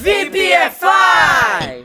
VPFI!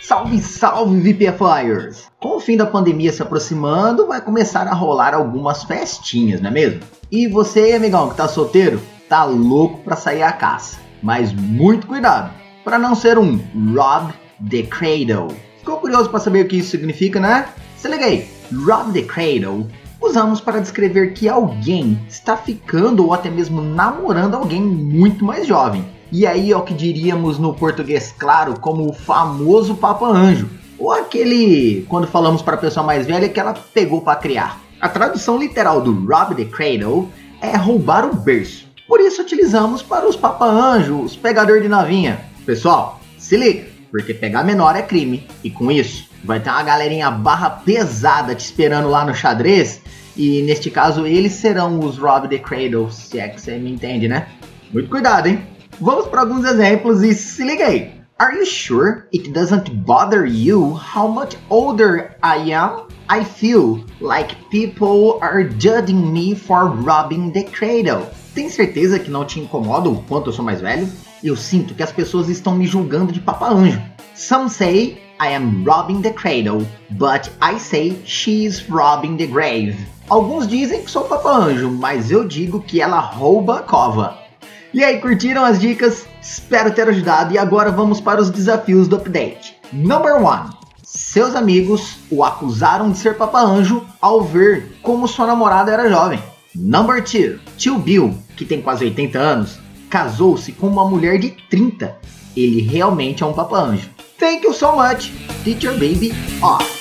Salve, salve VPFIers! Com o fim da pandemia se aproximando, vai começar a rolar algumas festinhas, não é mesmo? E você, amigão, que tá solteiro, tá louco pra sair à caça. Mas muito cuidado, para não ser um Rob the Cradle. Ficou curioso para saber o que isso significa, né? Se liga aí, Rob the Cradle usamos para descrever que alguém está ficando ou até mesmo namorando alguém muito mais jovem. E aí é o que diríamos no português claro como o famoso Papa Anjo, ou aquele quando falamos para a pessoa mais velha que ela pegou para criar. A tradução literal do rob the cradle é roubar o berço. Por isso utilizamos para os Papa Anjo, os pegador de novinha. Pessoal, se liga, porque pegar menor é crime e com isso vai ter uma galerinha barra pesada te esperando lá no xadrez e neste caso eles serão os Rob the Cradle, se é que você me entende, né? Muito cuidado, hein? Vamos para alguns exemplos e se liga aí. Are you sure it doesn't bother you how much older I am? I feel like people are judging me for robbing the cradle. Tem certeza que não te incomoda o quanto eu sou mais velho? Eu sinto que as pessoas estão me julgando de papa anjo. Some say I am robbing the cradle, but I say she's robbing the grave. Alguns dizem que sou papa anjo, mas eu digo que ela rouba a cova. E aí, curtiram as dicas? Espero ter ajudado e agora vamos para os desafios do update. Number 1. Seus amigos o acusaram de ser papa anjo ao ver como sua namorada era jovem. Number 2. Tio Bill, que tem quase 80 anos, casou-se com uma mulher de 30. Ele realmente é um papa anjo. Thank you so much. Teacher Baby off.